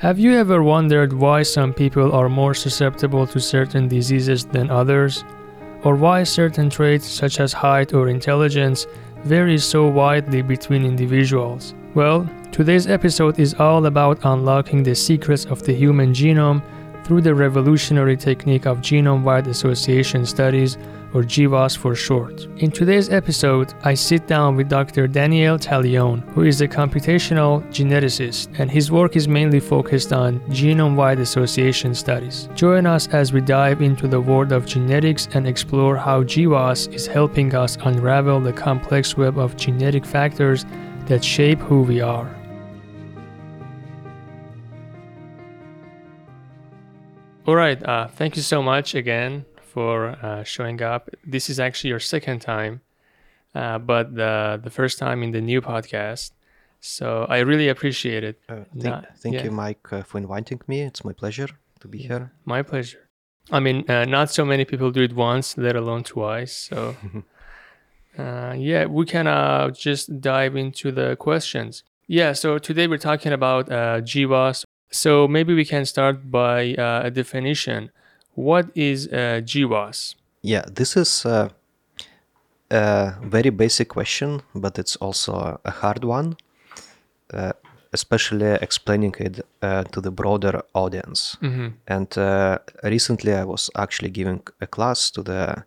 Have you ever wondered why some people are more susceptible to certain diseases than others? Or why certain traits such as height or intelligence vary so widely between individuals? Well, today's episode is all about unlocking the secrets of the human genome through the revolutionary technique of genome wide association studies or GWAS for short. In today's episode, I sit down with Dr. Daniel Taliun, who is a computational geneticist, and his work is mainly focused on genome wide association studies. Join us as we dive into the world of genetics and explore how GWAS is helping us unravel the complex web of genetic factors that shape who we are. All right, uh, thank you so much again for uh, showing up. This is actually your second time, uh, but the the first time in the new podcast. So I really appreciate it. Uh, thank, Not, thank yeah. you, Mike, uh, for inviting me. It's my pleasure to be here. My pleasure. I mean, uh, not so many people do it once, let alone twice. So, uh, yeah, we can just dive into the questions. Yeah, so today we're talking about uh, GWAS. So maybe we can start by a definition what is uh, GWAS? Yeah, this is a, a, very basic question, but it's also a hard one, uh, especially explaining it uh, to the broader audience. Mm-hmm. And uh, recently, I was actually giving a class to the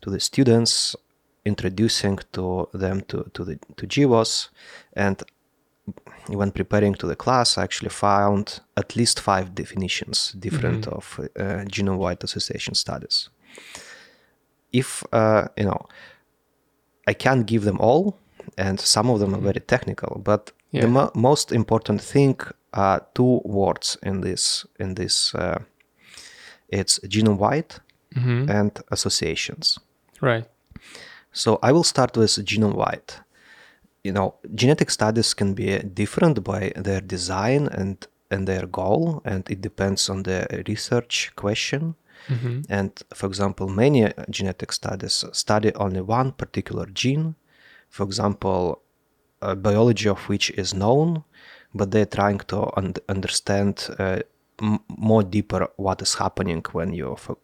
to the students, introducing to them to to the to GWAS, and when preparing to the class, I actually found at least five definitions different mm-hmm. of uh, genome-wide association studies. If uh, you know, I can't give them all, and some of them are mm-hmm. very technical. But yeah. the mo- most important thing are two words in this. In this, uh, it's genome-wide mm-hmm. and associations. Right. So I will start with genome-wide you know, genetic studies can be different by their design and and their goal, and it depends on the research question. Mm-hmm. And for example, many genetic studies study only one particular gene. For example, biology of which is known, but they're trying to un- understand uh, m- more deeper what is happening when you, for,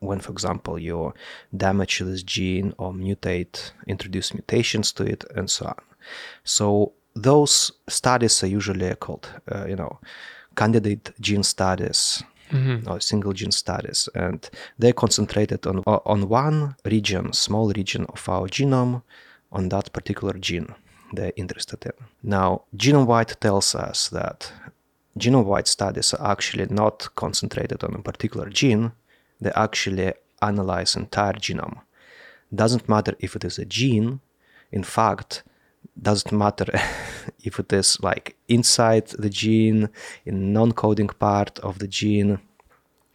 when for example you damage this gene or mutate, introduce mutations to it, and so on. So those studies are usually called, uh, you know, candidate gene studies mm-hmm. or single gene studies, and they're concentrated on on one region, small region of our genome, on that particular gene they're interested in. Now, genome-wide tells us that genome-wide studies are actually not concentrated on a particular gene; they actually analyze entire genome. Doesn't matter if it is a gene. In fact, doesn't matter if it is like inside the gene in non-coding part of the gene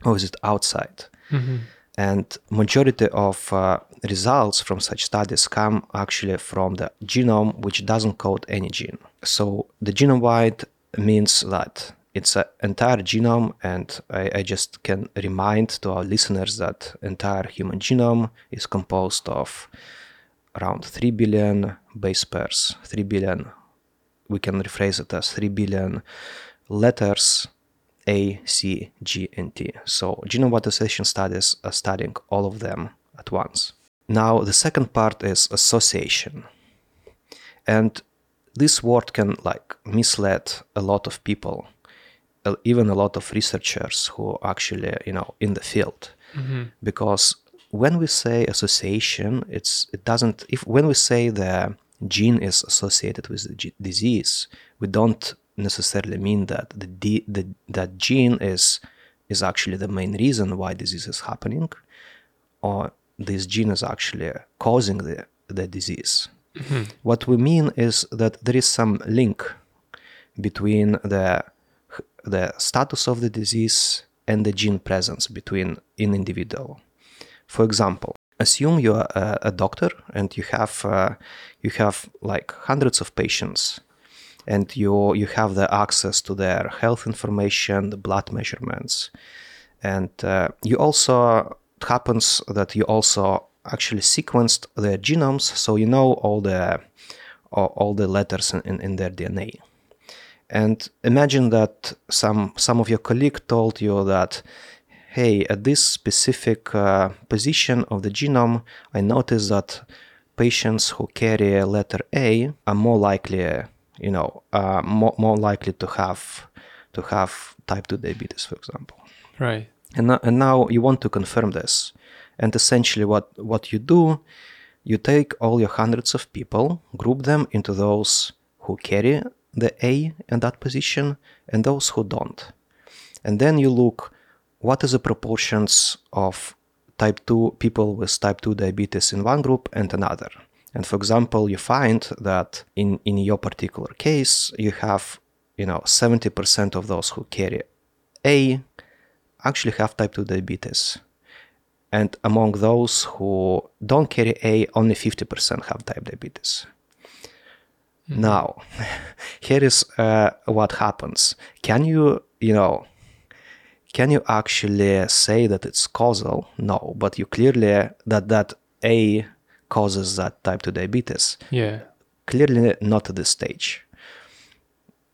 or is it outside mm-hmm. and majority of uh, results from such studies come actually from the genome which doesn't code any gene so the genome wide means that it's an entire genome and I, I, just can remind to our listeners that entire human genome is composed of around 3 billion base pairs, 3 billion, we can rephrase it as 3 billion letters A, C, G, and T. So genome association studies are studying all of them at once. Now, the second part is association. And this word can like mislead a lot of people, even a lot of researchers who actually, you know, in the field. Mm-hmm. Because when we say association, it's it doesn't if when we say the gene is associated with the g- disease, we don't necessarily mean that the, d- the that gene is is actually the main reason why disease is happening, or this gene is actually causing the the disease. Mm-hmm. What we mean is that there is some link between the the status of the disease and the gene presence between an individual. For example, assume you are a, a doctor and you have uh, you have like hundreds of patients and you you have the access to their health information the blood measurements and uh, you also happens that you also actually sequenced their genomes so you know all the all the letters in, in their dna And imagine that some some of your colleague told you that, hey, at this specific uh, position of the genome, I noticed that patients who carry a letter A are more likely, you know, uh, more, more likely to have to have type 2 diabetes, for example. Right. And, and now you want to confirm this. And essentially, what, what you do, you take all your hundreds of people, group them into those who carry the A in that position and those who don't. And then you look what is the proportions of type 2 people with type 2 diabetes in one group and another. And for example, you find that in, in your particular case, you have, you know, 70% of those who carry A actually have type 2 diabetes. And among those who don't carry A, only 50% have type diabetes. Now, here is uh, what happens. Can you, you know, can you actually say that it's causal? No, but you clearly that that A causes that type 2 diabetes. Yeah. Clearly not at this stage.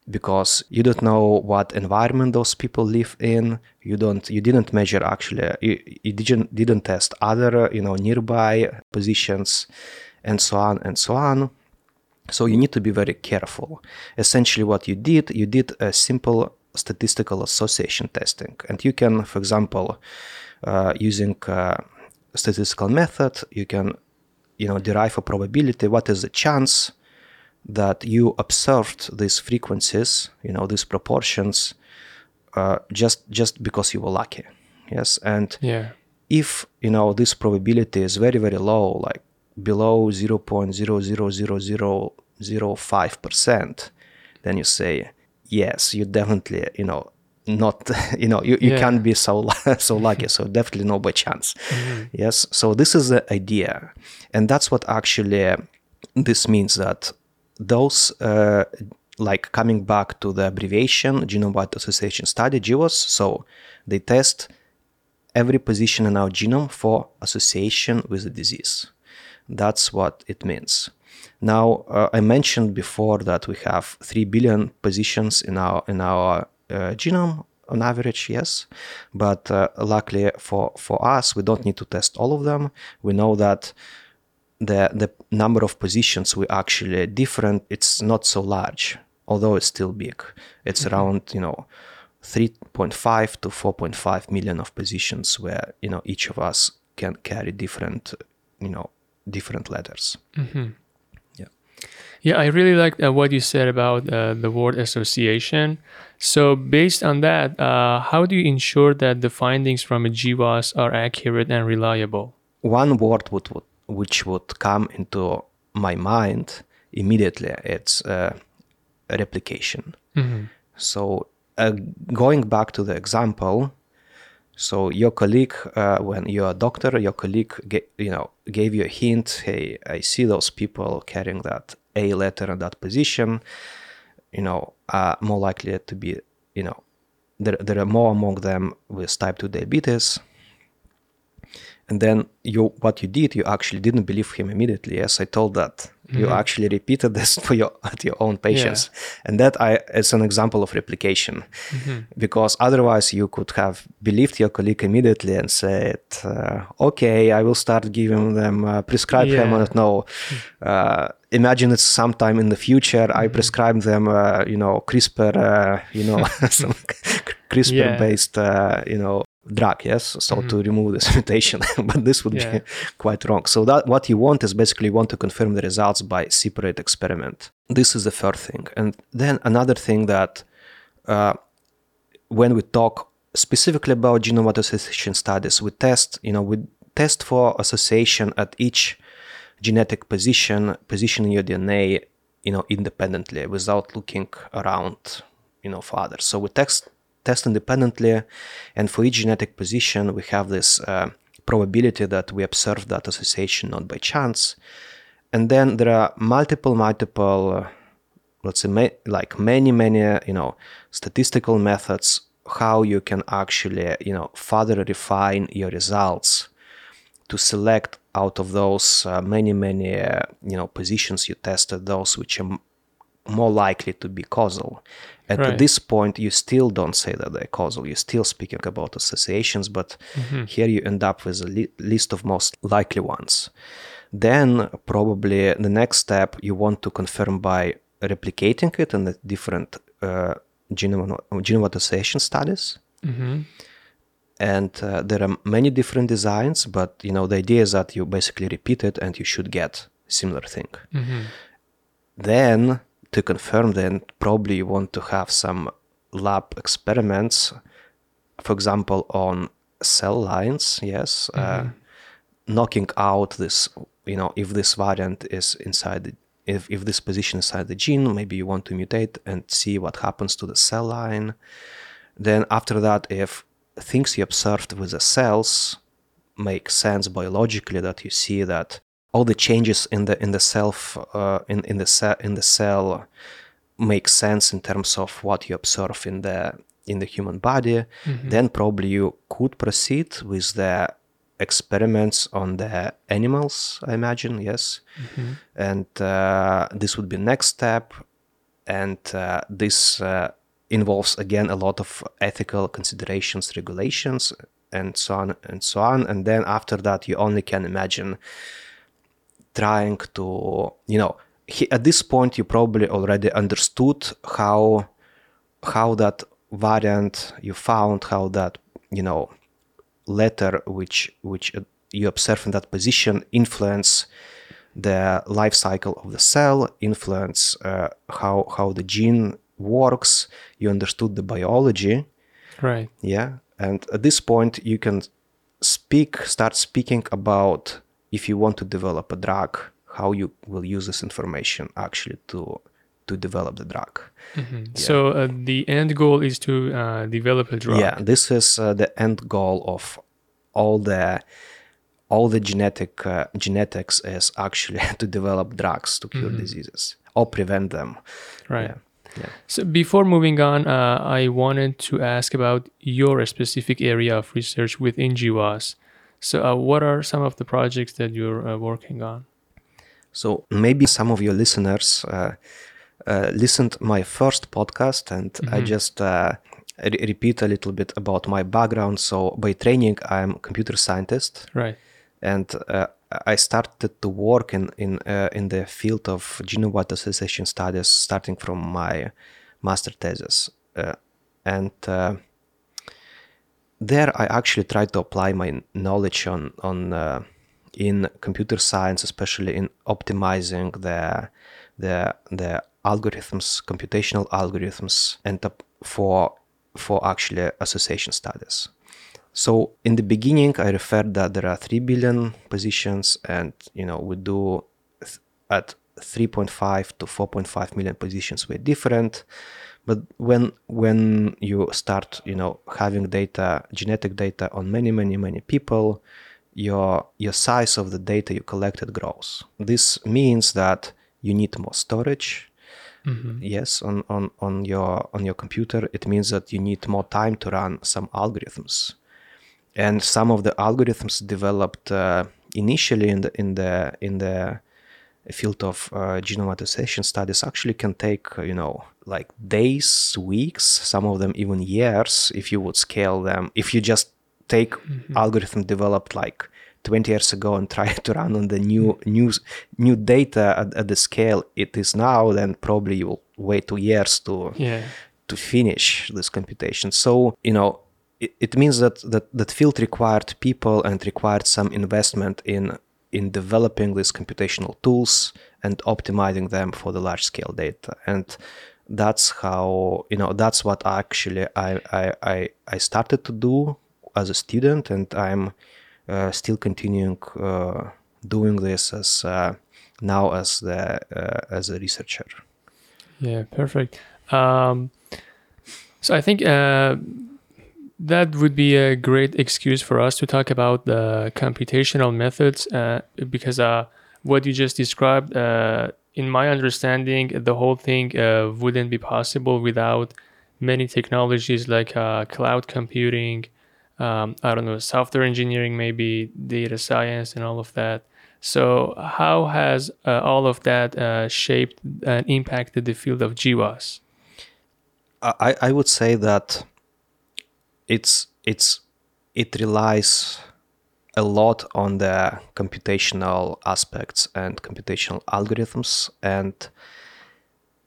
Because you don't know what environment those people live in. You don't. You didn't measure actually. You, you didn't didn't test other you know nearby positions, and so on and so on. So you need to be very careful. Essentially, what you did, you did a simple statistical association testing, and you can, for example, uh, using uh, statistical method, you can, you know, derive a probability. What is the chance that you observed these frequencies, you know, these proportions, uh, just just because you were lucky? Yes, and Yeah. if you know this probability is very very low like below 0.00005% then you say yes you definitely you know not you know you, you Yeah. can't be so so lucky so definitely no by chance yes so this is the idea and that's what actually this means that those uh, like coming back to the abbreviation genome wide association study GWAS so they test every position in our genome for association with the disease. That's what it means. Now, uh, I mentioned before that we have 3 billion positions in our in our uh, genome on average, yes. But uh, luckily for, for us, we don't need to test all of them. We know that the the number of positions we actually different it's not so large although it's still big it's around you know 3.5 to 4.5 million of positions where you know each of us can carry different you know different letters. Yeah. Yeah, I really like uh, what you said about uh, the word association. So, based on that, uh, how do you ensure that the findings from a GWAS are accurate and reliable? one word would, would which would come into my mind immediately it's uh, replication. So uh, going back to the example so your colleague uh, when you're a doctor your colleague you know gave you a hint hey i see those people carrying that a letter in that position. You know are more likely to be you know there, there are more among them with type 2 diabetes. And then you what you did you actually didn't believe him immediately. Yes i told that you actually repeated this for your at your own patients and that i is an example of replication. Because otherwise you could have believed your colleague immediately and said uh, okay i will start giving them uh, prescribe Yeah. don't know uh, imagine it's sometime in the future i prescribe them uh, you know crispr uh, you know some crispr based uh, you know drug yes? So to remove this mutation but this would Yeah. be quite wrong. So that what you want is basically you want to confirm the results by separate experiment. This is the first thing. And then another thing that uh, when we talk specifically about genome association studies we test you know we test for association at each genetic position position in your dna you know independently without looking around you know for others so we test test independently and for each genetic position we have this uh, probability that we observe that association not by chance and then there are multiple multiple uh, let's say ma- like many many you know statistical methods how you can actually you know further refine your results to select out of those uh, many many uh, you know positions you tested those which are more likely to be causal. And Right. at this point, you still don't say that they're causal. You're still speaking about associations, but here you end up with a li- list of most likely ones. Then, probably the next step, you want to confirm by replicating it in the different uh, genome, genome association studies hmm and uh, there are many different designs but you know the idea is that you basically repeat it and you should get similar thing hmm then to confirm then probably you want to have some lab experiments for example on cell lines yes uh, knocking out this you know if this variant is inside the if, if this position inside the gene maybe you want to mutate and see what happens to the cell line. Then after that if things you observed with the cells make sense biologically that you see that all the changes in the in the self uh, in in the cell in the cell make sense in terms of what you observe in the in the human body then probably you could proceed with the experiments on the animals i imagine yes. And uh, this would be next step. And uh, this uh, involves again a lot of ethical considerations regulations and so on and so on. And then after that you only can imagine trying to you know he, at this point you probably already understood how how that variant you found how that you know letter which which you observe in that position influence the life cycle of the cell influence uh, how how the gene works. You understood the biology. Right. yeah. And at this point you can speak start speaking about if you want to develop a drug how you will use this information actually to to develop the drug. So uh, the end goal is to uh, develop a drug. yeah this is uh, the end goal of all the all the genetic uh, genetics is actually to develop drugs to cure diseases or prevent them. Right. yeah. Yeah. So before moving on, uh, I wanted to ask about your specific area of research within GWAS. So uh, what are some of the projects that you're uh, working on? So maybe some of your listeners uh, uh, listened my first podcast, and I just uh, re- repeat a little bit about my background. So by training, I'm a computer scientist, Right. and uh, I started to work in in uh, in the field of genome-wide association studies, starting from my master thesis, uh, and. There I actually tried to apply my knowledge on on uh, in computer science, especially in optimizing the the the algorithms, computational algorithms, and for for actually association studies. So in the beginning, I referred that there are three billion positions, and you know we do at 3.5 to 4.5 million positions were different. But when when you start, you know, having data, genetic data on many, many, many people, your your size of the data you collected grows. This means that you need more storage. Yes, on, on, on your on your computer, it means that you need more time to run some algorithms and some of the algorithms developed uh, initially in the in the in the field of uh, genome association studies actually can take you know like days weeks some of them even years if you would scale them if you just take algorithm developed like 20 years ago and try to run on the new new new data at, at the scale it is now then probably you will wait two years to Yeah. to finish this computation. So you know, it, it means that that that field required people and required some investment in in developing these computational tools and optimizing them for the large scale data. And that's how you know that's what actually I I I, I started to do as a student, and I'm uh, still continuing uh, doing this as uh, now as the uh, as a researcher. Yeah, perfect. Um, so I think uh, that would be a great excuse for us to talk about the computational methods uh, because uh, what you just described, uh, in my understanding, the whole thing uh, wouldn't be possible without many technologies like uh, cloud computing, um, I don't know, software engineering, maybe data science, and all of that. So, how has uh, all of that shaped and impacted the field of GWAS? I, I would say that it's it's it relies a lot on the computational aspects and computational algorithms. And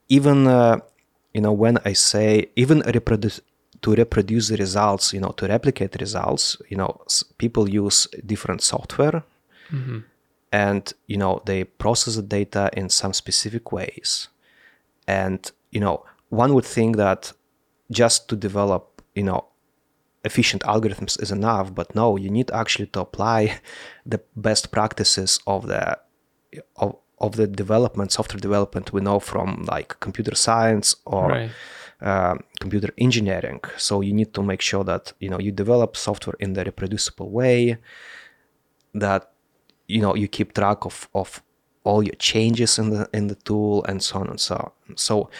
even uh, you know when i say even reproduce to reproduce the results you know to replicate results you know people use different software. Mm-hmm. and you know they process the data in some specific ways. And you know one would think that just to develop you know efficient algorithms is enough but no you need actually to apply the best practices of the of, of the development software development we know from like computer science or right. uh, computer engineering so you need to make sure that you know you develop software in the reproducible way that you know you keep track of of all your changes in the in the tool and so on and so on so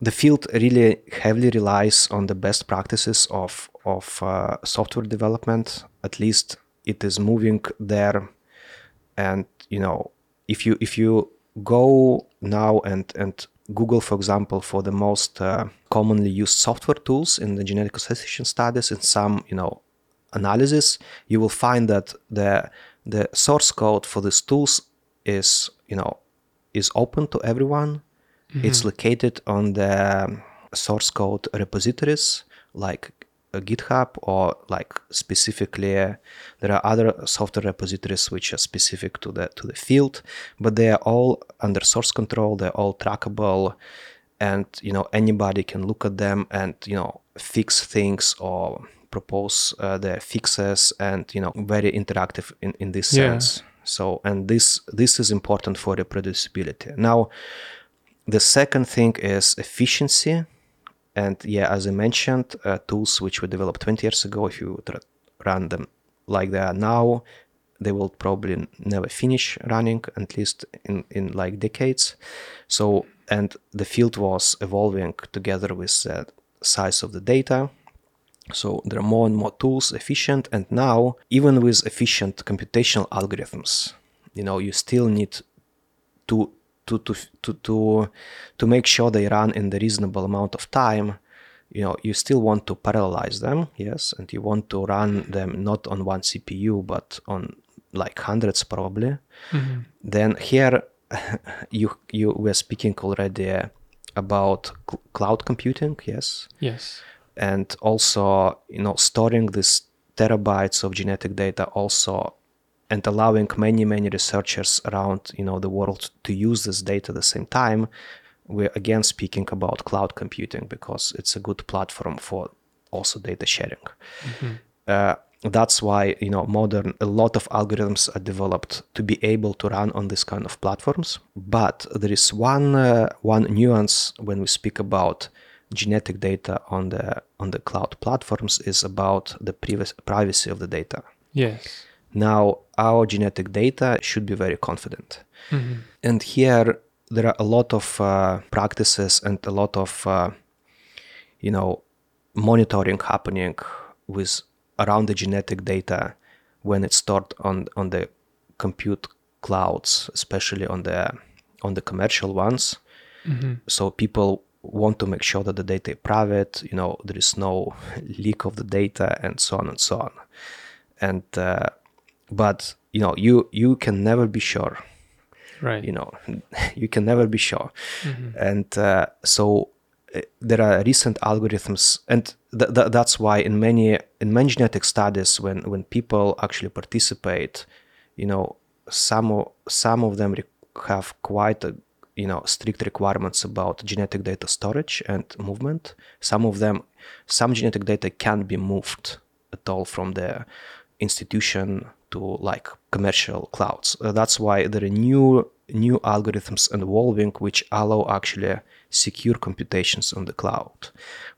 the field really heavily relies on the best practices of of uh, software development. At least it is moving there, and you know if you if you go now and and Google, for example, for the most uh, commonly used software tools in the genetic association studies, in some you know analysis, you will find that the the source code for these tools is you know is open to everyone Mm-hmm. It's located on the source code repositories like GitHub or like specifically uh, there are other software repositories which are specific to the to the field, but they are all under source control. They're all trackable, and you know anybody can look at them and you know fix things or propose uh, their fixes and you know very interactive in in this yeah. sense. So and this this is important for reproducibility. Now the second thing is efficiency. And yeah, as I mentioned, uh, tools which were developed 20 years ago, if you run them like they are now, they will probably never finish running, at least in, in like decades. So, and the field was evolving together with the size of the data. So there are more and more tools efficient, and now even with efficient computational algorithms, you know, you still need to to to to to to make sure they run in the reasonable amount of time you know you still want to parallelize them yes and you want to run them not on one cpu but on like hundreds probably. Mm-hmm. then here you you were speaking already about cl- cloud computing yes? Yes. And also you know storing this terabytes of genetic data also and allowing many many researchers around you know the world to use this data at the same time we're again speaking about cloud computing because it's a good platform for also data sharing. Mm-hmm. uh, that's why you know modern a lot of algorithms are developed to be able to run on this kind of platforms. But there is one uh, one nuance when we speak about genetic data on the on the cloud platforms is about the privacy of the data. Yes now, our genetic data should be very confident. Mm-hmm. And here, there are a lot of uh, practices and a lot of, uh, you know, monitoring happening with around the genetic data when it's stored on on the compute clouds, especially on the on the commercial ones. Mm-hmm. So people want to make sure that the data is private. You know, there is no leak of the data, and so on and so on. And uh, but you know you you can never be sure. Right. You know you can never be sure. Mm-hmm. and uh, so uh, there are recent algorithms and th- th- that's why in many in many genetic studies when when people actually participate you know some of, some of them have quite a, you know strict requirements about genetic data storage and movement. Some of them some genetic data can't be moved at all from the institution to like commercial clouds. Uh, that's why there are new new algorithms evolving which allow actually secure computations on the cloud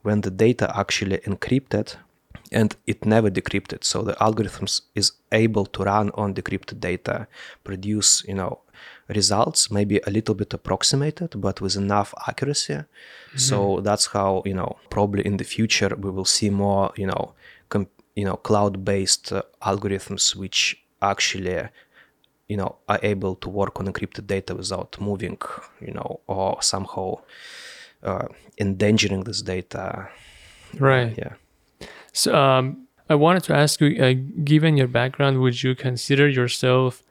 when the data actually encrypted and it never decrypted so the algorithms is able to run on decrypted data produce you know results maybe a little bit approximated but with enough accuracy mm-hmm. so that's how you know probably in the future we will see more you know you know cloud-based uh, algorithms which actually you know are able to work on encrypted data without moving you know or somehow uh, endangering this data Right. yeah So um, I wanted to ask you, uh, given your background, would you consider yourself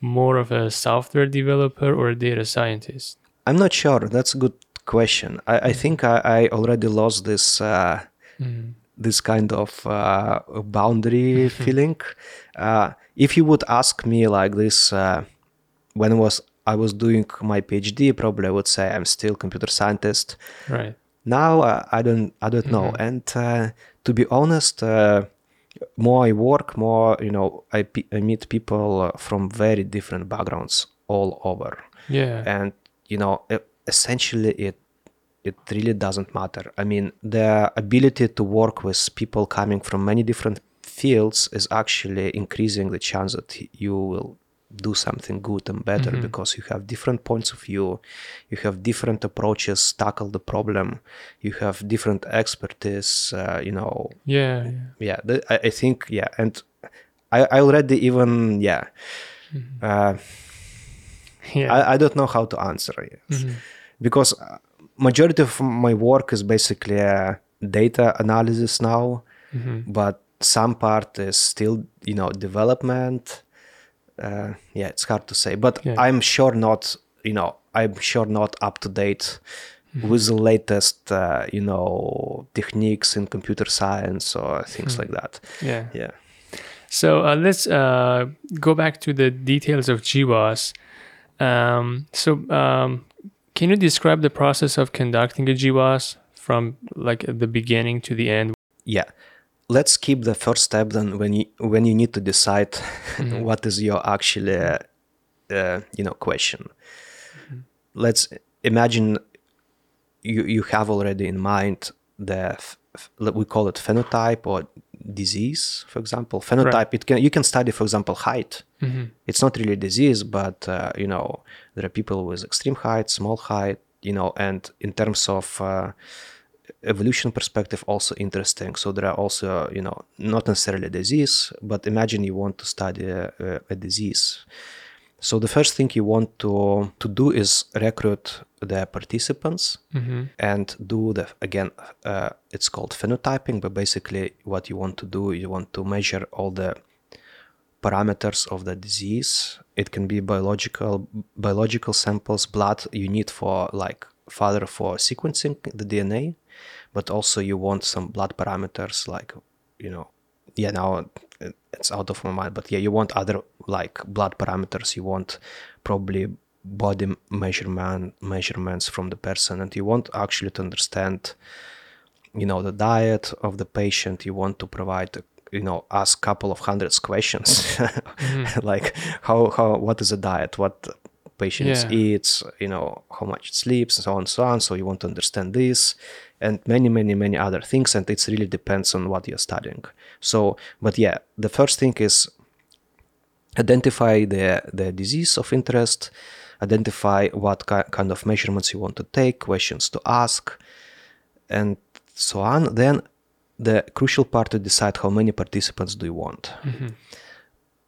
more of a software developer or a data scientist? i'm not sure that's a good question i, I think I, I already lost this uh, Mm. This kind of uh, boundary feeling. Uh, if you would ask me like this uh, when I was i was doing my phd probably i would say i'm still computer scientist. Right. now uh, i don't i don't know. And uh, to be honest uh, more i work more you know i, pe- I meet people from very different backgrounds all over. Yeah. and you know essentially it it really doesn't matter i mean the ability to work with people coming from many different fields is actually increasing the chance that you will do something good and better because you have different points of view you have different approaches tackle the problem you have different expertise uh, you know yeah. yeah. yeah th- I, think yeah and I, I already even yeah uh, Yeah. I, I don't know how to answer it Mm-hmm. because uh, majority of my work is basically uh, data analysis now Mm-hmm. but some part is still you know development uh, yeah it's hard to say but Yeah. i'm sure not you know i'm sure not up to date Mm-hmm. with the latest uh, you know techniques in computer science or things like that yeah. yeah So uh, let's uh, go back to the details of GWAS. Um, so um, can you describe the process of conducting a GWAS from like the beginning to the end? yeah. Let's keep the first step then when you when you need to decide what is your actually uh, uh, you know question. Let's imagine you you have already in mind the f- f- we call it phenotype or disease for example phenotype it can you can study for example height. It's not really disease but uh, you know there are people with extreme height small height you know and in terms of uh, evolution perspective also interesting. So there are also you know not necessarily disease but imagine you want to study a, a disease so the first thing you want to to do is recruit the participants and do the again uh, it's called phenotyping but basically what you want to do you want to measure all the parameters of the disease. It can be biological biological samples blood you need for like further for sequencing the dna but also you want some blood parameters like you know yeah now it's out of my mind. But yeah you want other like blood parameters. You want probably body measurement measurements from the person. And you want actually to understand you know the diet of the patient. You want to provide you know ask couple of hundreds questions. Mm-hmm. Like how how what is a diet? What patient Yeah. eats you know how much it sleeps and so on and so on. So you want to understand this and many many many other things. And it really depends on what you're studying. So but yeah the first thing is identify the the disease of interest. Identify what ki- kind of measurements you want to take questions to ask and so on. Then the crucial part to decide how many participants do you want. Mm-hmm.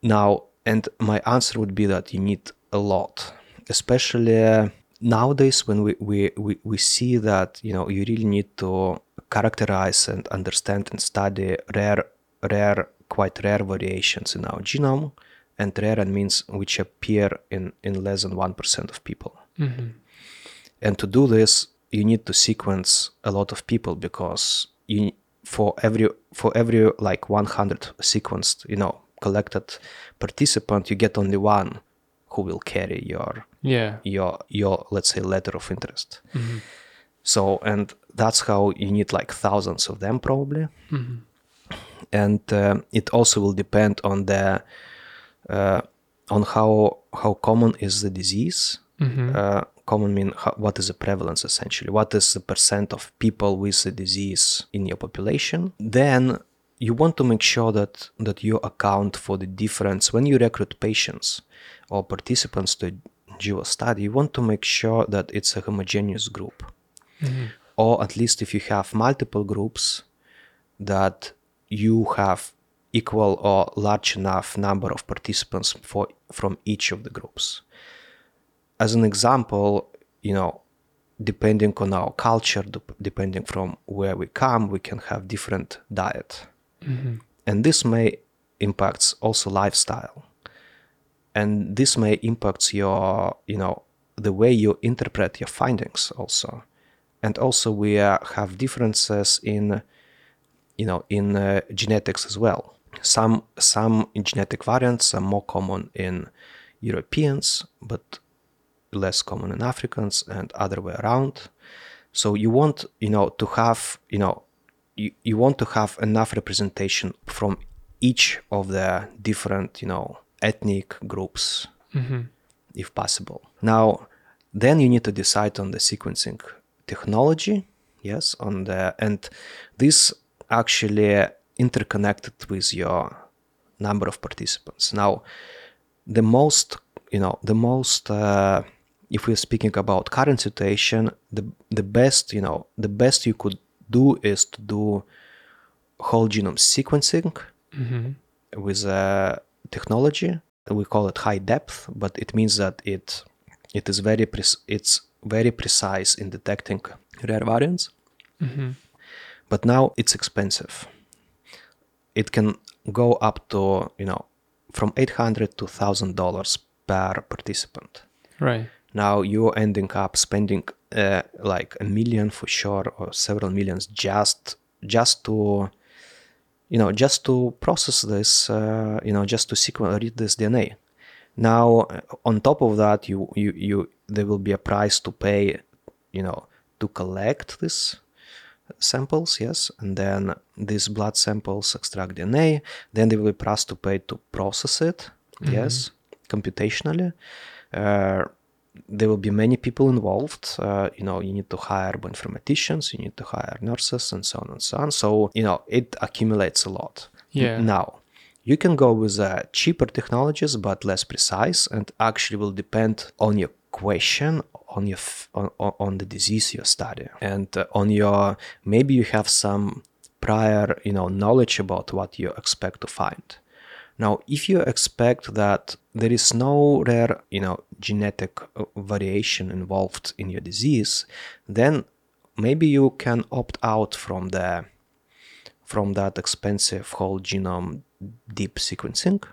Now and my answer would be that you need a lot especially nowadays when we, we, we, we see that you know you really need to characterize and understand and study rare rare quite rare variations in our genome. And rare means which appear in, in less than 1% of people. Mm-hmm. And to do this you need to sequence a lot of people because you for every for every like 100 sequenced you know collected participant you get only one who will carry your Yeah. your your let's say letter of interest. So and that's how you need like thousands of them probably. And uh, it also will depend on the uh, on how how common is the disease. Uh, common mean how, what is the prevalence essentially? What is the percent of people with the disease in your population? Then you want to make sure that that you account for the difference. When you recruit patients or participants to a study you want to make sure that it's a homogeneous group. Mm-hmm. Or at least if you have multiple groups that you have equal or large enough number of participants for from each of the groups. As an example, you know, depending on our culture, depending from where we come, we can have different diet, mm-hmm. and this may impacts also lifestyle, and this may impact your, you know, the way you interpret your findings also, and also we uh, have differences in you know in uh, genetics as well. Some some genetic variants are more common in europeans but less common in africans and other way around. So you want you know to have you know you, you want to have enough representation from each of the different you know ethnic groups mm-hmm. if possible. Now then you need to decide on the sequencing technology yes on the and this actually interconnected with your number of participants. Now the most you know the most uh, if we're speaking about current situation the the best you know the best you could do is to do whole genome sequencing mm-hmm. with a technology. We call it high depth but it means that it it is very pre- it's very precise in detecting rare variants. But now it's expensive. It can go up to you know from 800 to 1000 dollars per participant. Right. now you're ending up spending uh, like a million for sure or several millions just just to you know just to process this uh, you know just to sequence read this dna now uh, on top of that you you you there will be a price to pay you know to collect this samples yes and then these blood samples extract dna then there will be price to pay to process it yes computationally. Uh, there will be many people involved uh, you know you need to hire bioinformaticians you need to hire nurses and so on and so on. So you know it accumulates a lot. Yeah. now you can go with uh, cheaper technologies but less precise and actually will depend on your question on your f- on, on on the disease you're studying. And uh, on your maybe you have some prior you know knowledge about what you expect to find now, if you expect that there is no rare, you know, genetic uh, variation involved in your disease, then maybe you can opt out from the from that expensive whole genome deep sequencing.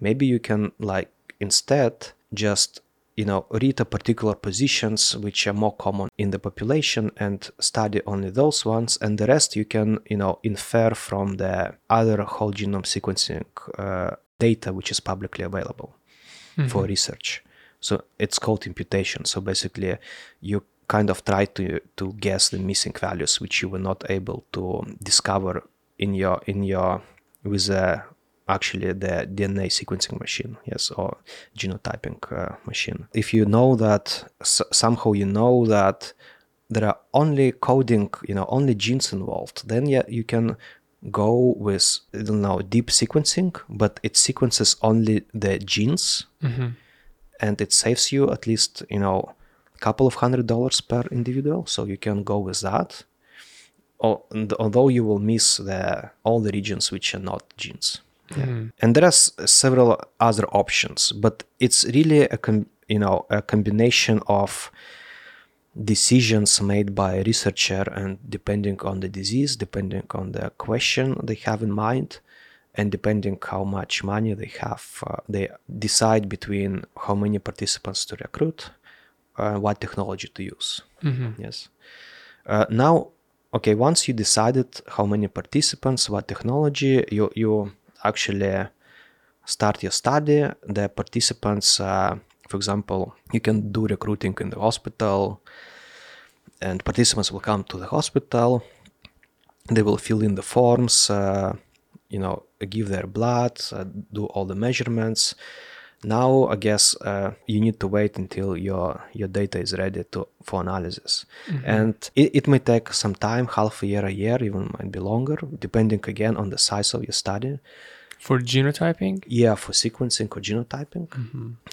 Maybe you can like instead just you know read a particular positions which are more common in the population and study only those ones and the rest you can you know infer from the other whole genome sequencing uh, data which is publicly available for research. So it's called imputation. So basically you kind of try to to guess the missing values which you were not able to discover in your in your with uh, actually the DNA sequencing machine, yes, or genotyping uh, machine. If you know that s- somehow you know that there are only coding, you know, only genes involved, then yeah, you can go with I don't know deep sequencing, but it sequences only the genes, and it saves you at least you know a couple of hundred dollars per individual. So you can go with that. Although you will miss the all the regions which are not genes. Yeah. And there are several other options, but it's really a com- you know a combination of decisions made by a researcher and depending on the disease, depending on the question they have in mind, and depending how much money they have, uh, they decide between how many participants to recruit, uh, what technology to use. Yes. Uh, now, okay, once you decided how many participants, what technology, you you actually start your study. The participants, uh, for example, you can do recruiting in the hospital, and participants will come to the hospital. They will fill in the forms, uh, you know, give their blood, uh, do all the measurements. Now, I guess uh, you need to wait until your your data is ready to for analysis, and it, it may take some time, half a year, a year, even might be longer, depending again on the size of your study. For genotyping? Yeah, for sequencing or genotyping.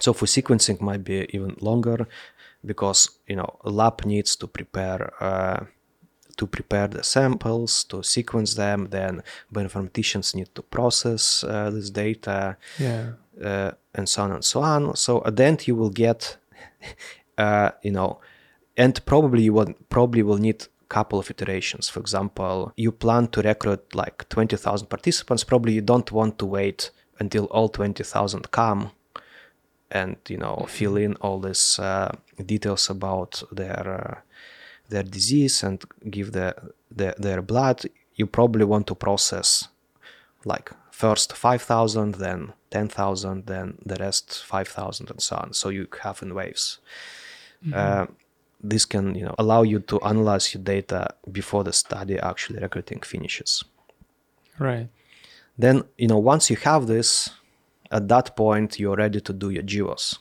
So for sequencing might be even longer because you know a lab needs to prepare uh, to prepare the samples, to sequence them. Then bioinformaticians need to process uh, this data, Yeah. uh, and so on and so on. So at the end, you will get, uh, you know, and probably you will probably will need couple of iterations. For example, you plan to recruit like twenty thousand participants. Probably you don't want to wait until all twenty thousand come and you know fill in all these uh, details about their uh, their disease and give the, the their blood. You probably want to process like first 5000 then 10000 then the rest 5000 and so on. So you have in waves. Uh, this can you know allow you to analyze your data before the study actually recruiting finishes Right. then you know once you have this at that point you're ready to do your GWAS.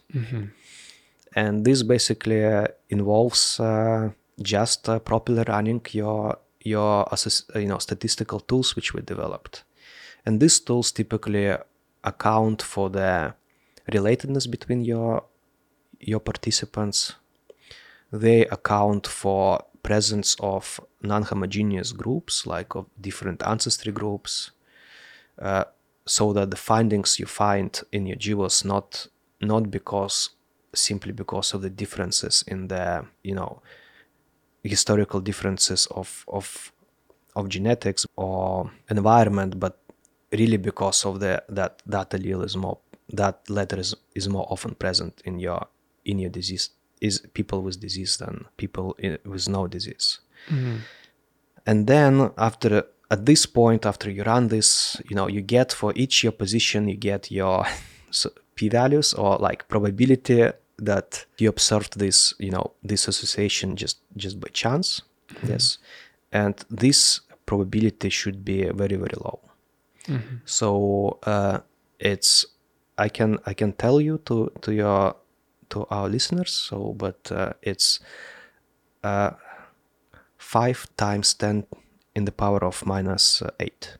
And this basically uh, involves uh, just uh, properly running your your uh, you know statistical tools which we developed. And these tools typically account for the relatedness between your your participants. They account for presence of non-homogeneous groups like of different ancestry groups uh, so that the findings you find in your GWAS not not because simply because of the differences in the you know historical differences of of of genetics or environment, but really because of the that that allele is more that letter is, is more often present in your in your disease is people with disease than people with no disease. Mm-hmm. And then after at this point after you run this you know you get for each your position you get your p-values or like probability that you observed this you know this association just just by chance mm-hmm. yes. And this probability should be very very low. Mm-hmm. So uh, it's i can i can tell you to to your to our listeners. So but uh, it's uh, 5 times 10 in the power of minus uh, 8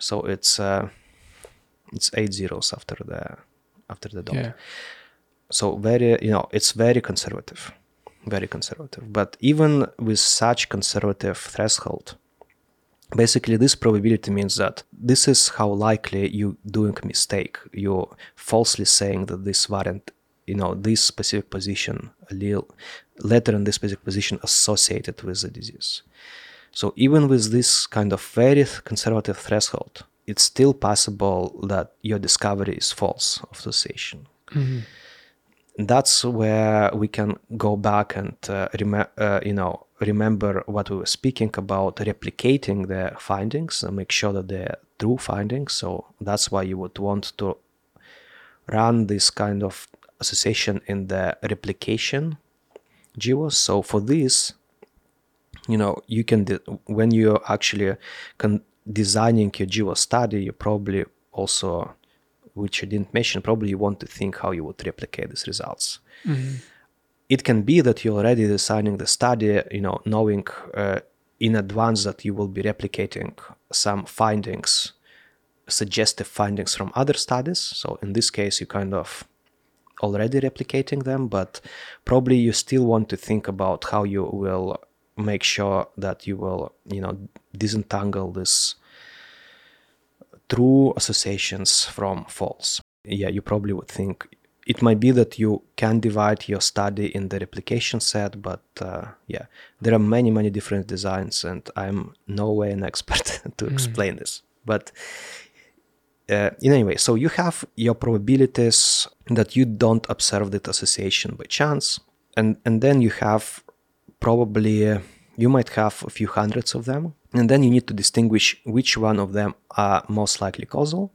so it's uh, it's eight zeros after the after the dot. Yeah. so very you know it's very conservative. Very conservative. But even with such conservative threshold basically this probability means that this is how likely you doing a mistake. You falsely saying that this variant you know this specific position allele letter in this specific position associated with the disease. So even with this kind of very conservative threshold it's still possible that your discovery is false of association that's where we can go back and uh, rem- uh, you know remember what we were speaking about replicating the findings and make sure that they're true findings. So that's why you would want to run this kind of association in the replication GWAS. so for this you know you can when you're actually con- designing your GWAS study you probably also which you didn't mention probably you want to think how you would replicate these results. It can be that you're already designing the study you know knowing uh, in advance that you will be replicating some findings suggestive findings from other studies. So in this case you kind of already replicating them but probably you still want to think about how you will make sure that you will you know disentangle this true associations from false. Yeah, you probably would think it might be that you can divide your study in the replication set, but uh, yeah, there are many, many different designs, and I'm no way an expert to explain this. But uh, in any way, so you have your probabilities that you don't observe that association by chance, and and then you have probably uh, you might have a few hundreds of them, and then you need to distinguish which one of them are most likely causal,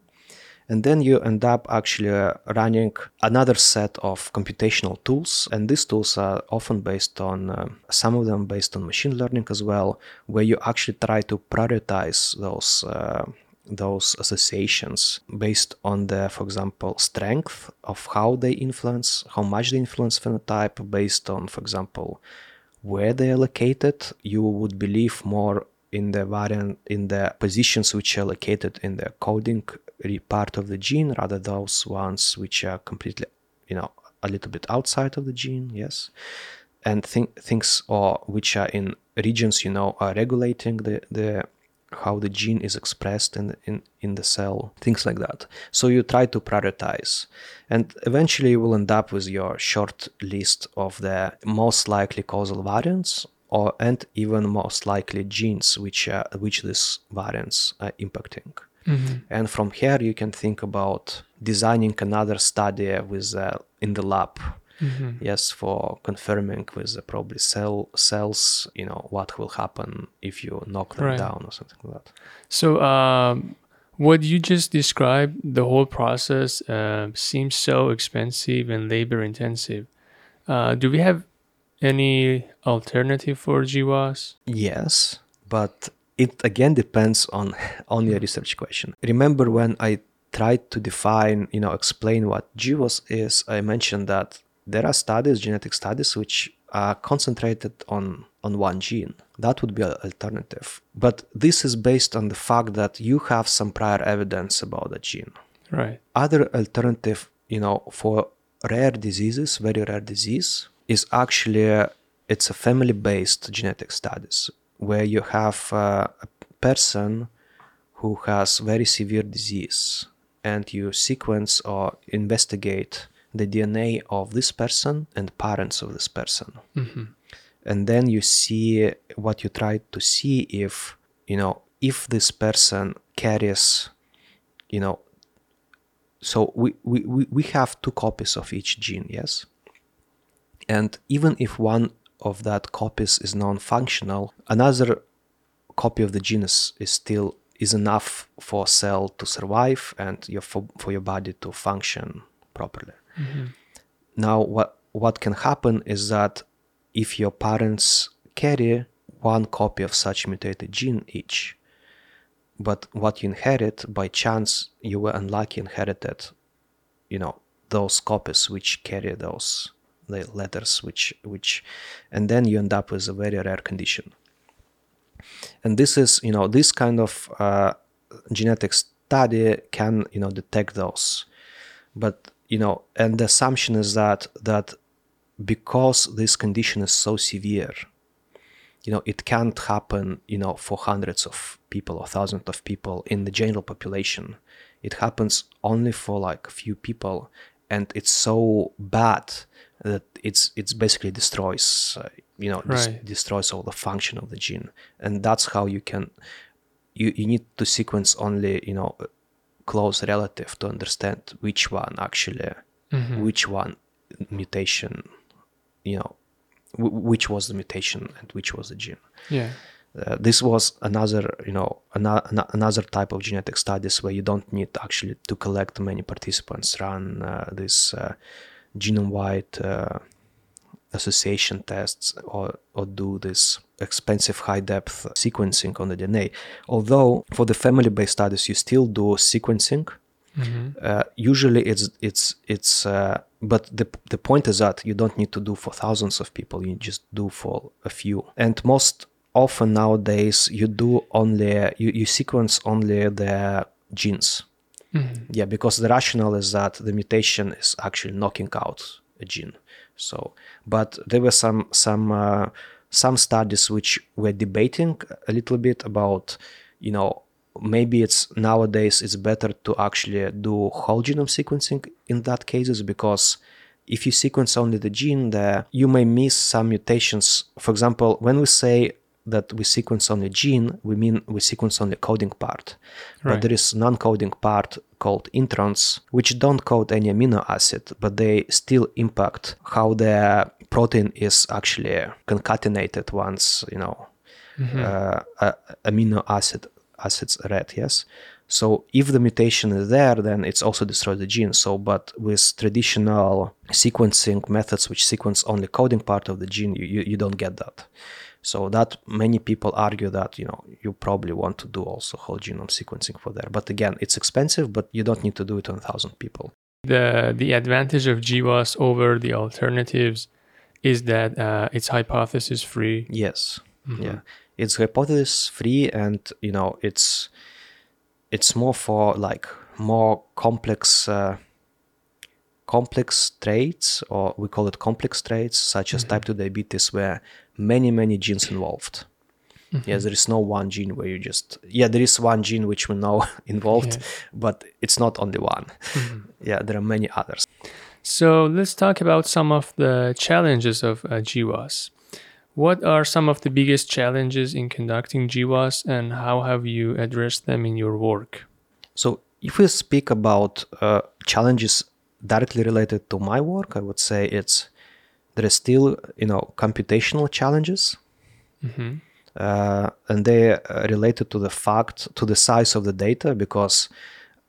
and then you end up actually uh, running another set of computational tools, and these tools are often based on uh, some of them based on machine learning as well, where you actually try to prioritize those. Those associations based on the, for example, strength of how they influence, how much they influence phenotype, based on, for example, where they are located. You would believe more in the variant in the positions which are located in the coding part of the gene, rather those ones which are completely, you know, a little bit outside of the gene. Yes, and th- things or which are in regions you know are regulating the the how the gene is expressed in, in in the cell things like that. So you try to prioritize. And eventually you will end up with your short list of the most likely causal variants or and even most likely genes which uh, which these variants are impacting. And from here you can think about designing another study with uh, in the lab yes for confirming with the probably cell cells you know what will happen if you knock them Right. down or something like that So, um, what you just described, the whole process uh, seems so expensive and labor intensive. Uh, do we have any alternative for GWAS? yes but it again depends on on your research question remember when i tried to define you know explain what GWAS is i mentioned that there are studies genetic studies which are concentrated on on one gene. That would be an alternative. But this is based on the fact that you have some prior evidence about the gene. Right. other alternative you know for rare diseases very rare disease is actually uh, it's a family based genetic studies where you have uh, a person who has very severe disease and you sequence or investigate the dna of this person and parents of this person. Mm-hmm. And then you see what you try to see if you know if this person carries you know so we, we, we we have two copies of each gene yes? And even if one of that copies is non-functional another copy of the gene is, is still is enough for a cell to survive and your for, for your body to function properly. Now what what can happen is that if your parents carry one copy of such mutated gene each but what you inherit by chance you were unlucky inherited you know those copies which carry those the letters which which and then you end up with a very rare condition. And this is you know this kind of uh, genetic study can you know detect those. But you know and the assumption is that that because this condition is so severe you know it can't happen you know for hundreds of people or thousands of people in the general population. It happens only for like a few people and it's so bad that it's it's basically destroys uh, you know des- destroys all the function of the gene. And that's how you can you, you need to sequence only you know close relative to understand which one actually which one mutation you know w- which was the mutation and which was the gene Yeah. uh, this was another you know ano- another type of genetic studies where you don't need actually to collect many participants run uh, this uh, genome wide uh, association tests or, or do this expensive high depth sequencing on the dna although for the family based studies you still do sequencing uh, usually it's it's it's uh, but the the point is that you don't need to do for thousands of people you just do for a few. And most often nowadays you do only you, you sequence only the genes. Yeah because the rationale is that the mutation is actually knocking out gene. So but there were some some uh, some studies which were debating a little bit about you know maybe it's nowadays it's better to actually do whole genome sequencing in that cases because if you sequence only the gene there you may miss some mutations. For example when we say that we sequence only gene we mean we sequence only coding part. But there is non-coding part called introns which don't code any amino acid but they still impact how the protein is actually concatenated once you know uh, a- amino acid acids read yes? So if the mutation is there then it's also destroyed the gene. So but with traditional sequencing methods which sequence only coding part of the gene you, you, you don't get that so that many people argue that you know you probably want to do also whole genome sequencing for there but again it's expensive but you don't need to do it on a thousand people The the advantage of GWAS over the alternatives is that uh, it's hypothesis free. Yes. Yeah. It's hypothesis free and you know it's it's more for like more complex uh, complex traits, or we call it complex traits, such as type 2 diabetes, where many, many genes involved. Yeah, there is no one gene where you just, yeah, there is one gene which we know involved, Yeah. but it's not only one. Yeah, there are many others. So let's talk about some of the challenges of uh, GWAS. What are some of the biggest challenges in conducting GWAS and how have you addressed them in your work? So, if we speak about uh, challenges directly related to my work, I would say it's there is still you know computational challenges, mm-hmm. uh, and they uh, are related to the fact to the size of the data because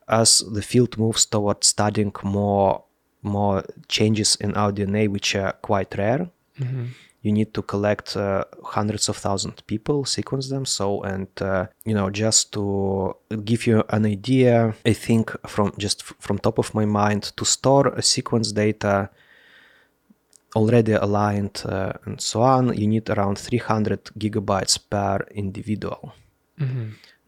as the field moves towards studying more more changes in our DNA which are quite rare, mm-hmm. You need to collect uh, hundreds of thousands of people sequence them. So and uh, you know just to give you an idea i think from just from top of my mind to store a sequence data already aligned uh, and so on you need around 300 gigabytes per individual.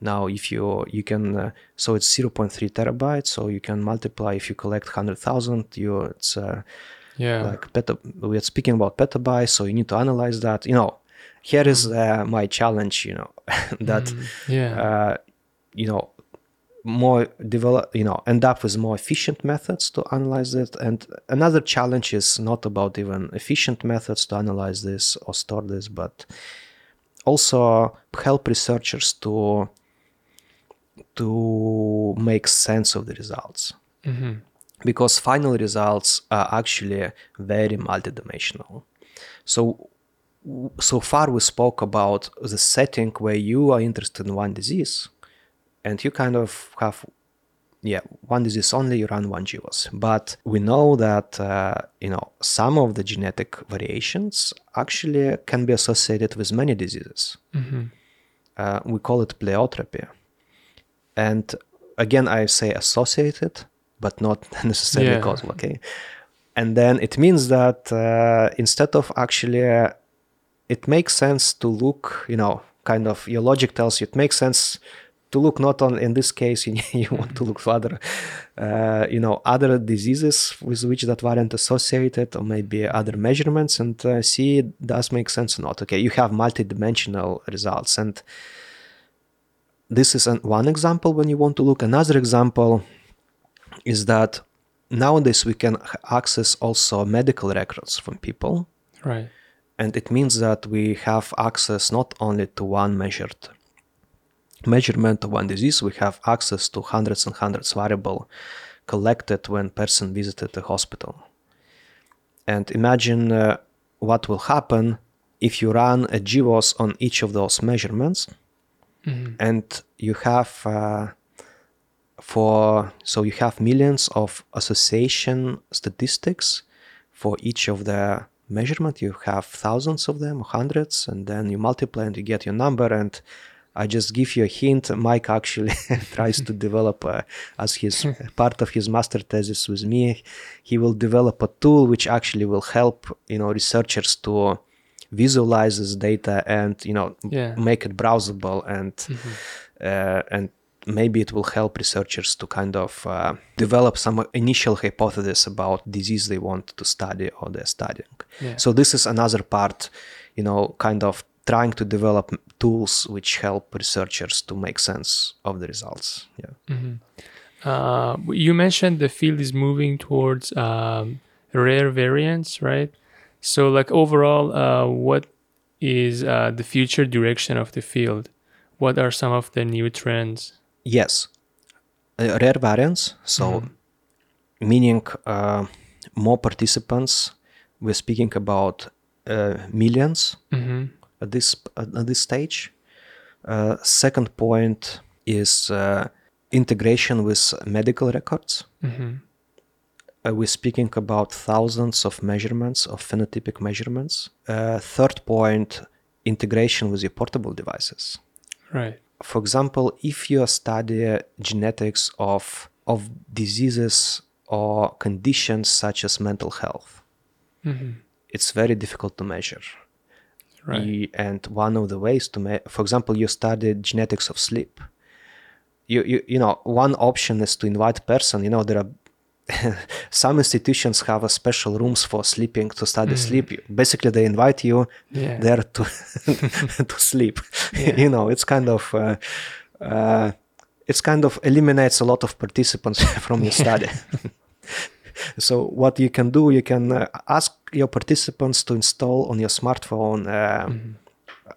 Now if you you can uh, so it's 0.3 terabytes so you can multiply if you collect 100000 you it's uh, Yeah. like peta we are speaking about petabytes so you need to analyze that. You know here is uh, my challenge you know that yeah. uh, you know more develop you know end up with more efficient methods to analyze it. And another challenge is not about even efficient methods to analyze this or store this but also help researchers to to make sense of the results because final results are actually very multidimensional. So so far we spoke about the setting where you are interested in one disease and you kind of have yeah one disease only you run one GWAS but we know that uh, you know some of the genetic variations actually can be associated with many diseases. Uh, we call it pleiotropy and again i say associated but not necessarily Yeah. causal okay? And then it means that uh, instead of actually uh, it makes sense to look you know kind of your logic tells you it makes sense to look not on in this case you, you want to look for other uh, you know other diseases with which that variant associated or maybe other measurements and uh, see does make sense or not okay? You have multidimensional results and this is an, one example when you want to look. Another example is that nowadays we can access also medical records from people. Right. and it means that we have access not only to one measured measurement of one disease we have access to hundreds and hundreds variable collected when person visited the hospital. And imagine uh, what will happen if you run a GWAS on each of those measurements. And you have uh, for so you have millions of association statistics for each of the measurement. You have thousands of them hundreds and then you multiply and you get your number. And i just give you a hint mike actually tries to develop uh, as his part of his master thesis with me he will develop a tool which actually will help you know researchers to visualize this data and you know Yeah. make it browsable and uh, and maybe it will help researchers to kind of uh, develop some initial hypothesis about disease they want to study or they're studying Yeah. so this is another part you know kind of trying to develop tools which help researchers to make sense of the results yeah Uh, you mentioned the field is moving towards um, rare variants, right? So, like overall, uh, what is uh, the future direction of the field? What are some of the new trends? Yes, uh, rare variants. So, meaning uh, more participants. We're speaking about uh, millions at this at this stage. Uh, second point is uh, integration with medical records. Uh, we're speaking about thousands of measurements of phenotypic measurements. Uh, third point, integration with your portable devices Right. For example, if you study genetics of of diseases or conditions such as mental health, mm-hmm. it's very difficult to measure. Right. And one of the ways to, me- for example, you study genetics of sleep. You, you you know one option is to invite person. You know there are some institutions have a special rooms for sleeping to study sleep. Basically, they invite you Yeah. there to to sleep. you know, it's kind of uh, uh, it's kind of eliminates a lot of participants from your study. so what you can do, you can uh, ask your participants to install on your smartphone. Uh,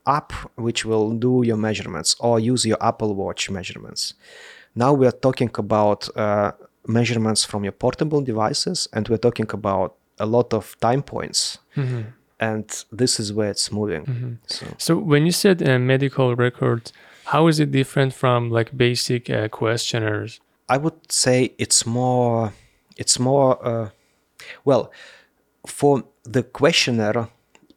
app which will do your measurements or use your Apple Watch measurements. Now we are talking about uh, measurements from your portable devices, and we're talking about a lot of time points. And this is where it's moving. So So when you said uh, medical records, how is it different from like basic uh, questionnaires? I would say it's more, it's more, uh, well, for the questionnaire,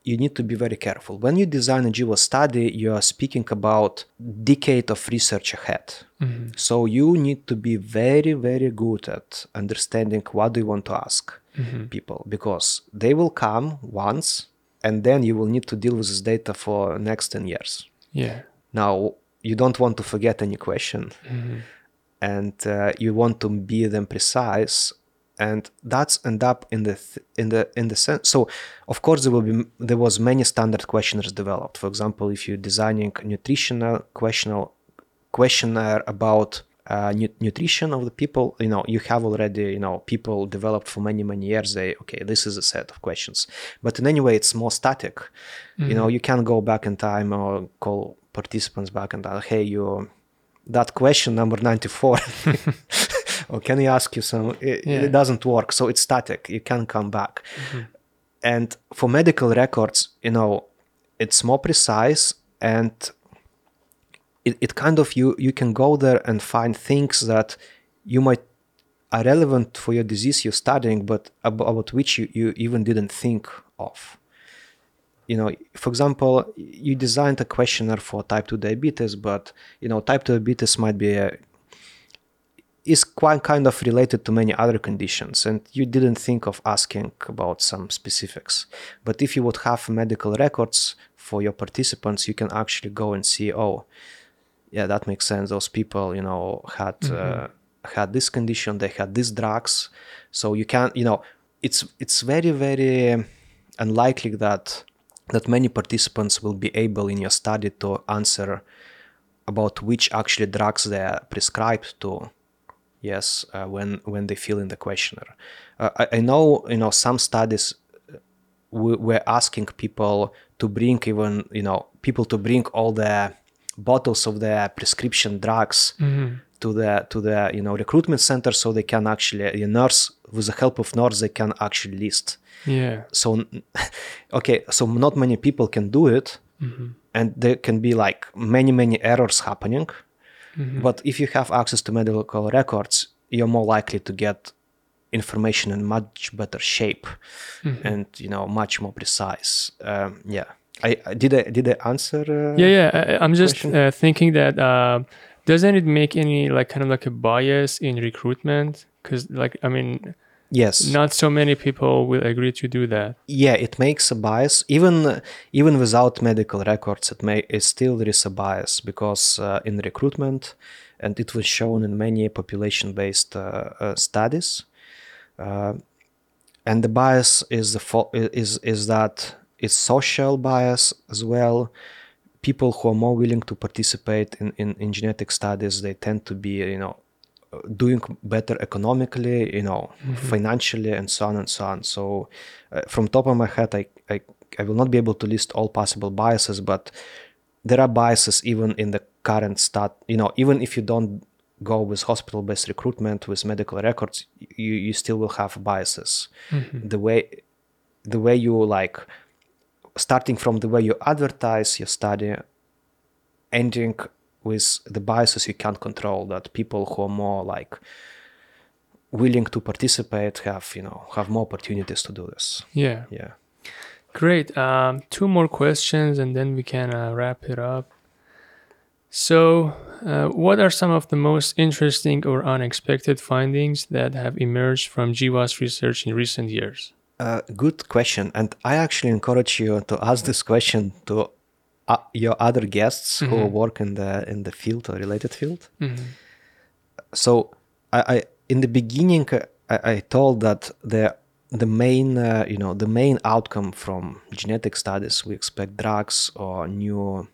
you need to be very careful. When you design a GWAS study, you are speaking about decade of research ahead. Mm-hmm. So you need to be very, very good at understanding what do you want to ask mm-hmm. people because they will come once and then you will need to deal with this data for next 10 years. Yeah. Now, you don't want to forget any question mm-hmm. and uh, you want to be them precise and that's end up in the th- in the in the sense so of course there will be there was many standard questionnaires developed. For example if you're designing a nutritional questionnaire questionnaire about uh, nu- nutrition of the people you know you have already you know people developed for many many years they okay this is a set of questions. But in any way it's more static. You know you can go back in time or call participants back and tell hey you that question number 94 or can you ask you some it, Yeah. it doesn't work so it's static you can come back. Mm-hmm. And for medical records you know it's more precise and it, it kind of you you can go there and find things that you might are relevant for your disease you're studying but ab- about which you, you even didn't think of. You know for example you designed a questionnaire for type 2 diabetes but you know type 2 diabetes might be a, is quite kind of related to many other conditions and you didn't think of asking about some specifics. But if you would have medical records for your participants you can actually go and see oh yeah that makes sense. Those people you know had uh, had this condition they had these drugs. So you can you know it's it's very very unlikely that that many participants will be able in your study to answer about which actually drugs they are prescribed to yes uh, when when they fill in the questionnaire. Uh, I, I know you know some studies uh, we, we're asking people to bring even you know people to bring all the bottles of their prescription drugs to the to the you know recruitment center so they can actually a nurse with the help of nurse they can actually list. Yeah. so okay so not many people can do it. And there can be like many many errors happening but if you have access to medical records you're more likely to get information in much better shape and you know much more precise. Um, yeah. I, I did I did I answer uh, Yeah, yeah. I, I'm just uh, thinking that uh, doesn't it make any like kind of like a bias in recruitment? Because like I mean, yes. Not so many people will agree to do that. yeah it makes a bias. Even even without medical records it may it still there is a bias because uh, in recruitment and it was shown in many population based uh, uh, studies uh, and the bias is the fo- is is that it's social bias as well. People who are more willing to participate in, in, in genetic studies they tend to be you know doing better economically you know financially and so on and so on. So uh, from top of my head I, I i will not be able to list all possible biases but there are biases even in the current stat you know even if you don't go with hospital based recruitment with medical records you you still will have biases. The way the way you like starting from the way you advertise your study ending with the biases you can't control that people who are more like willing to participate have you know have more opportunities to do this Yeah. yeah Great. Um, two more questions and then we can uh, wrap it up. So, uh, what are some of the most interesting or unexpected findings that have emerged from GWAS research in recent years? uh, good question and i actually encourage you to ask this question to uh, your other guests who work in the in the field or related field? So I, I in the beginning uh, I, I told that the the main uh, you know the main outcome from genetic studies we expect drugs or new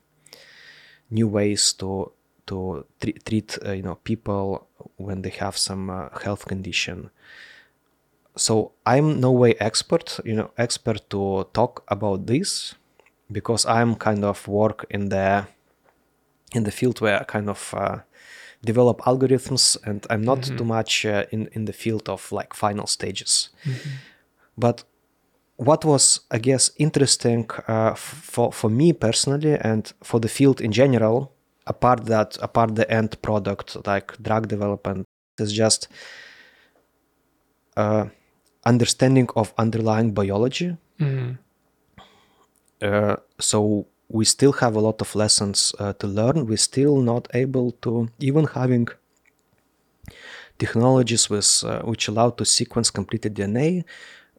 new ways to to treat, treat uh, you know people when they have some uh, health condition. So i'm no way expert you know expert to talk about this because i'm kind of work in the in the field where i kind of uh, develop algorithms and i'm not Mhm. too much uh, in in the field of like final stages Mhm. but what was i guess interesting uh, f- for for me personally and for the field in general apart that apart the end product like drug development is just uh, understanding of underlying biology Mhm. Uh, so we still have a lot of lessons uh, to learn. We're still not able to even having technologies with uh, which allow to sequence completed dna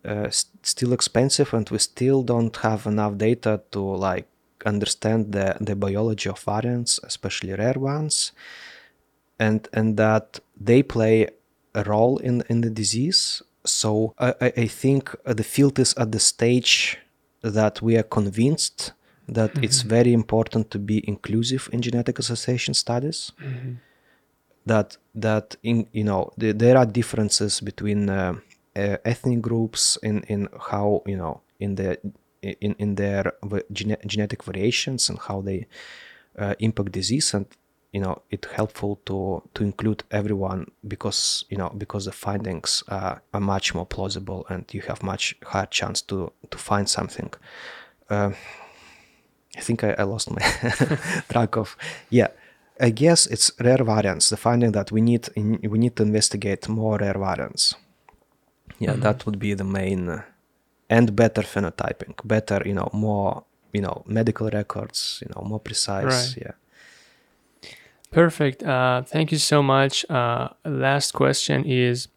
uh, s- still expensive and we still don't have enough data to like understand the, the biology of variants especially rare ones and and that they play a role in in the disease. So i i think the field is at the stage that we are convinced that it's very important to be inclusive in genetic association studies Mhm. that that in you know the, there are differences between uh, uh, ethnic groups in in how you know in the in in their gene- genetic variations and how they uh, impact disease and you know it's helpful to to include everyone because you know because the findings uh, are much more plausible and you have much higher chance to to find something uh, I think I, I lost my track of yeah. I guess it's rare variants. The finding that we need in, we need to investigate more rare variants. Yeah, Mhm. that would be the main, uh, and better phenotyping, better you know more you know medical records, you know more precise. Right. Yeah. Perfect. Uh, thank you so much. Uh, last question is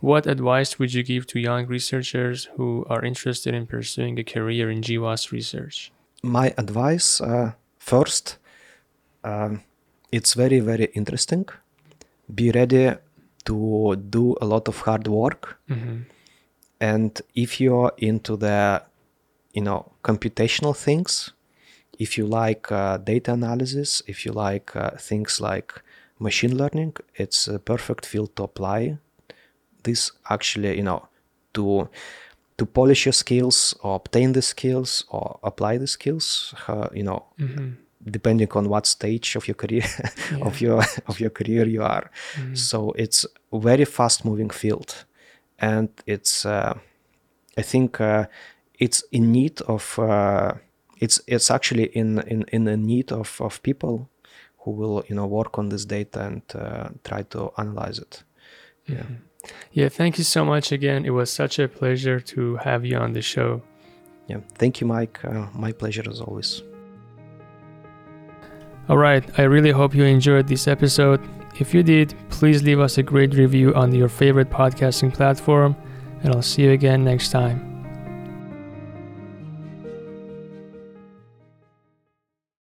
What advice would you give to young researchers who are interested in pursuing a career in GWAS research? My advice uh, first, um, it's very very interesting. Be ready to do a lot of hard work hmm and if you're into the you know computational things if you like uh, data analysis if you like uh, things like machine learning it's a perfect field to apply. This actually you know to to polish your skills or obtain the skills or apply the skills uh, you know hmm depending on what stage of your career of your of your career you are. Mhm. so it's a very fast moving field. And it's uh, i think uh, it's in need of uh, it's it's actually in in in the need of of people who will you know work on this data and uh, try to analyze it yeah Yeah, thank you so much again. It was such a pleasure to have you on the show. yeah thank you mike uh, my pleasure as always All right, I really hope you enjoyed this episode. If you did, please leave us a great review on your favorite podcasting platform, and I'll see you again next time.